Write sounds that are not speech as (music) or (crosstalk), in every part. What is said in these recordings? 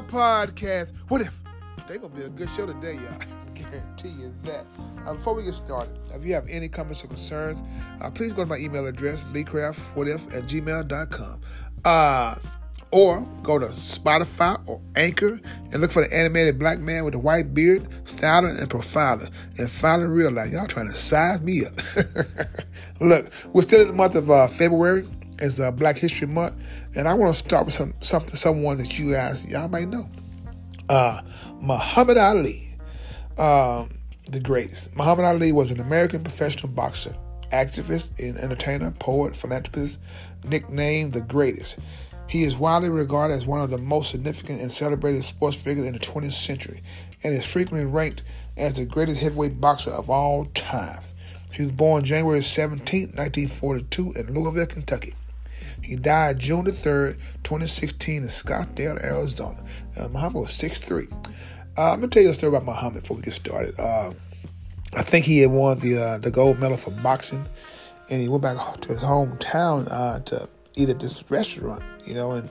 my podcast. What if? They're going to be a good show today, y'all. (laughs) I guarantee you that. Uh, before we get started, if you have any comments or concerns, uh, please go to my email address, leecraftwhatif at gmail.com. Uh, or go to Spotify or Anchor and look for the animated black man with the white beard, styling and profiler, and finally realize y'all trying to size me up. (laughs) look, we're still in the month of uh, February. It's uh, Black History Month, and I want to start with some something, someone that you guys y'all might know. Uh, Muhammad Ali, um, the greatest. Muhammad Ali was an American professional boxer, activist, and entertainer, poet, philanthropist, nicknamed the greatest. He is widely regarded as one of the most significant and celebrated sports figures in the 20th century and is frequently ranked as the greatest heavyweight boxer of all times. He was born January 17, 1942 in Louisville, Kentucky. He died June the 3rd, 2016 in Scottsdale, Arizona. Uh, Muhammad was 6'3". Uh, I'm going to tell you a story about Muhammad before we get started. Uh, I think he had won the uh, the gold medal for boxing, and he went back to his hometown uh, to eat at this restaurant, you know, and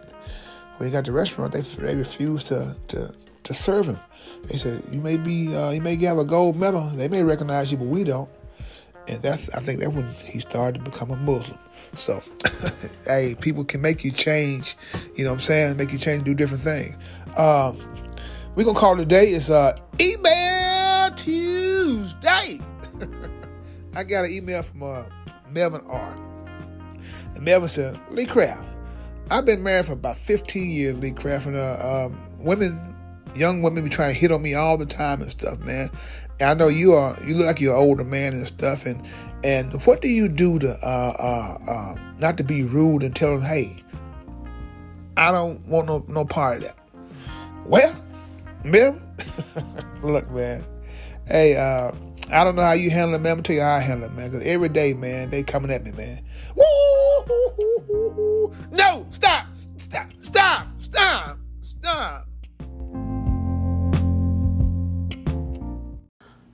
when he got to the restaurant, they, they refused to, to, to serve him. They said, you may be, uh, you may have a gold medal. They may recognize you, but we don't. And that's, I think that's when he started to become a Muslim. So, (laughs) hey, people can make you change, you know what I'm saying? Make you change, do different things. Um, we're to call today is uh, Email Tuesday. (laughs) I got an email from uh, Melvin R. And Melvin said, Lee Craft, I've been married for about 15 years, Lee Craft, and uh, um, women, young women be trying to hit on me all the time and stuff, man. I know you are, you look like you're an older man and stuff. And and what do you do to, uh, uh, uh, not to be rude and tell them, hey, I don't want no, no part of that. Well, Melvin, (laughs) look, man, hey, uh, I don't know how you handle it, man. I'm gonna tell you how I handle it, man. Because every day, man, they coming at me, man. No! Stop! Stop! Stop! Stop! Stop!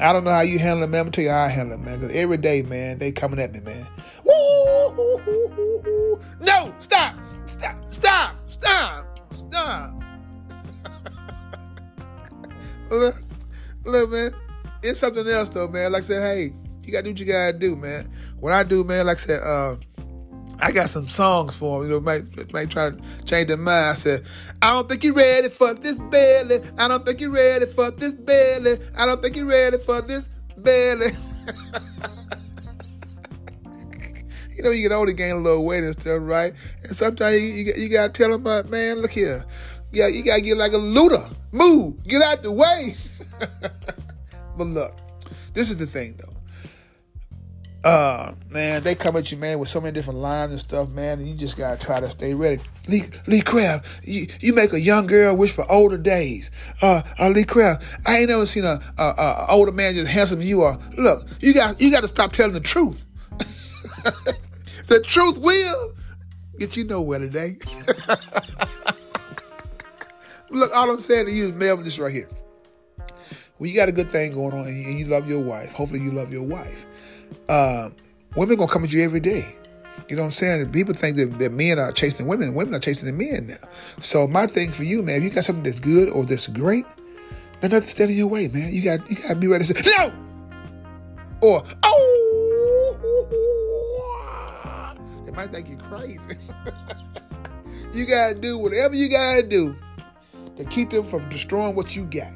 I don't know how you handle it, man. I'm gonna tell you how I handle it, man. Because every day, man, they coming at me, man. No! Stop! Stop! Stop! Stop! Stop! look, look, man. It's something else though, man. Like I said, hey, you gotta do what you gotta do, man. What I do, man, like I said, uh, I got some songs for him. You know, might might try to change their mind. I said, I don't think you're ready for this belly. I don't think you're ready for this belly. I don't think you're ready for this belly. (laughs) you know, you get older, gain a little weight and stuff, right? And sometimes you, you, you gotta tell them, about, uh, man, look here. Yeah, you gotta get like a looter. Move, get out the way. (laughs) but look, this is the thing though uh man, they come at you, man, with so many different lines and stuff, man, and you just gotta try to stay ready. Lee, Lee Craft, you, you make a young girl wish for older days. Uh, uh Lee Craft, I ain't never seen a, a, a older man just handsome as you are. Look, you got you got to stop telling the truth. (laughs) the truth will get you nowhere today. (laughs) Look, all I'm saying to you is, Melvin, this right here. Well, you got a good thing going on, and you love your wife. Hopefully, you love your wife uh, women gonna come at you every day. You know what I'm saying? People think that, that men are chasing women, women are chasing the men now. So my thing for you, man, if you got something that's good or that's great, man, nothing stand in your way, man. You got you gotta be ready to say no, or oh. They might think you're crazy. (laughs) you gotta do whatever you gotta do to keep them from destroying what you got.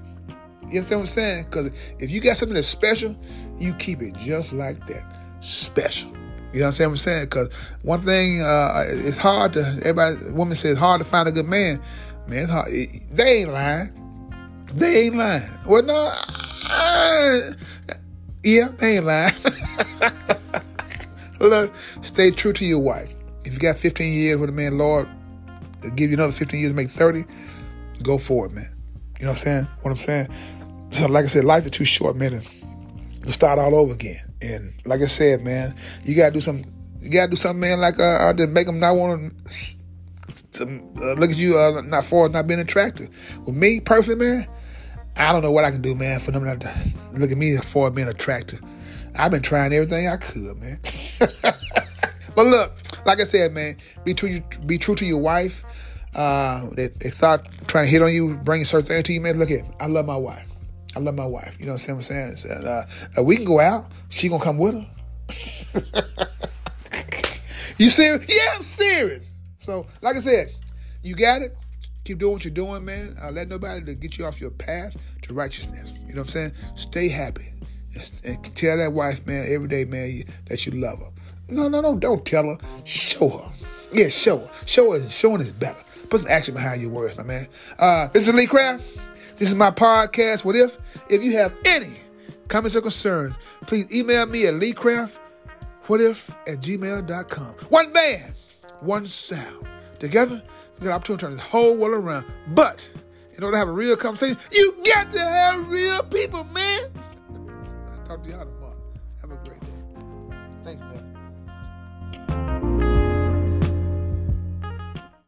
You understand what I'm saying? Because if you got something that's special, you keep it just like that. Special. You know what I'm saying? Because one thing, uh, it's hard to, everybody, woman says, hard to find a good man. Man, it's hard. They ain't lying. They ain't lying. Well, no, uh, yeah, they ain't lying. (laughs) Look, stay true to your wife. If you got 15 years with a man, Lord, give you another 15 years to make 30, go for it, man. You know what I'm saying? What I'm saying? So, like I said, life is too short, man, to start all over again. And like I said, man, you gotta do some. You gotta do something, man, like uh, to make them not want to uh, look at you uh, not for not being attractive. With me personally, man, I don't know what I can do, man, for them not to look at me for being attractive. I've been trying everything I could, man. (laughs) but look, like I said, man, be true. Be true to your wife. Uh, they, they thought trying to hit on you, bring certain things to you, man. Look at, I love my wife. I love my wife. You know what I'm saying? Uh, uh, we can go out. She gonna come with her. (laughs) you serious? Yeah, I'm serious. So, like I said, you got it. Keep doing what you're doing, man. Uh, let nobody to get you off your path to righteousness. You know what I'm saying? Stay happy. And tell that wife, man, every day, man, that you love her. No, no, no, don't tell her. Show her. Yeah, show her. Show her. Showing is better. Put some action behind your words, my man. Uh, this is Lee Craft. This is my podcast. What if? If you have any comments or concerns, please email me at leecraft.whatif at gmail.com. One band, one sound. Together, we got an opportunity to turn this whole world around. But in order to have a real conversation, you got to have real people, man. I'll (laughs) talk to y'all tomorrow.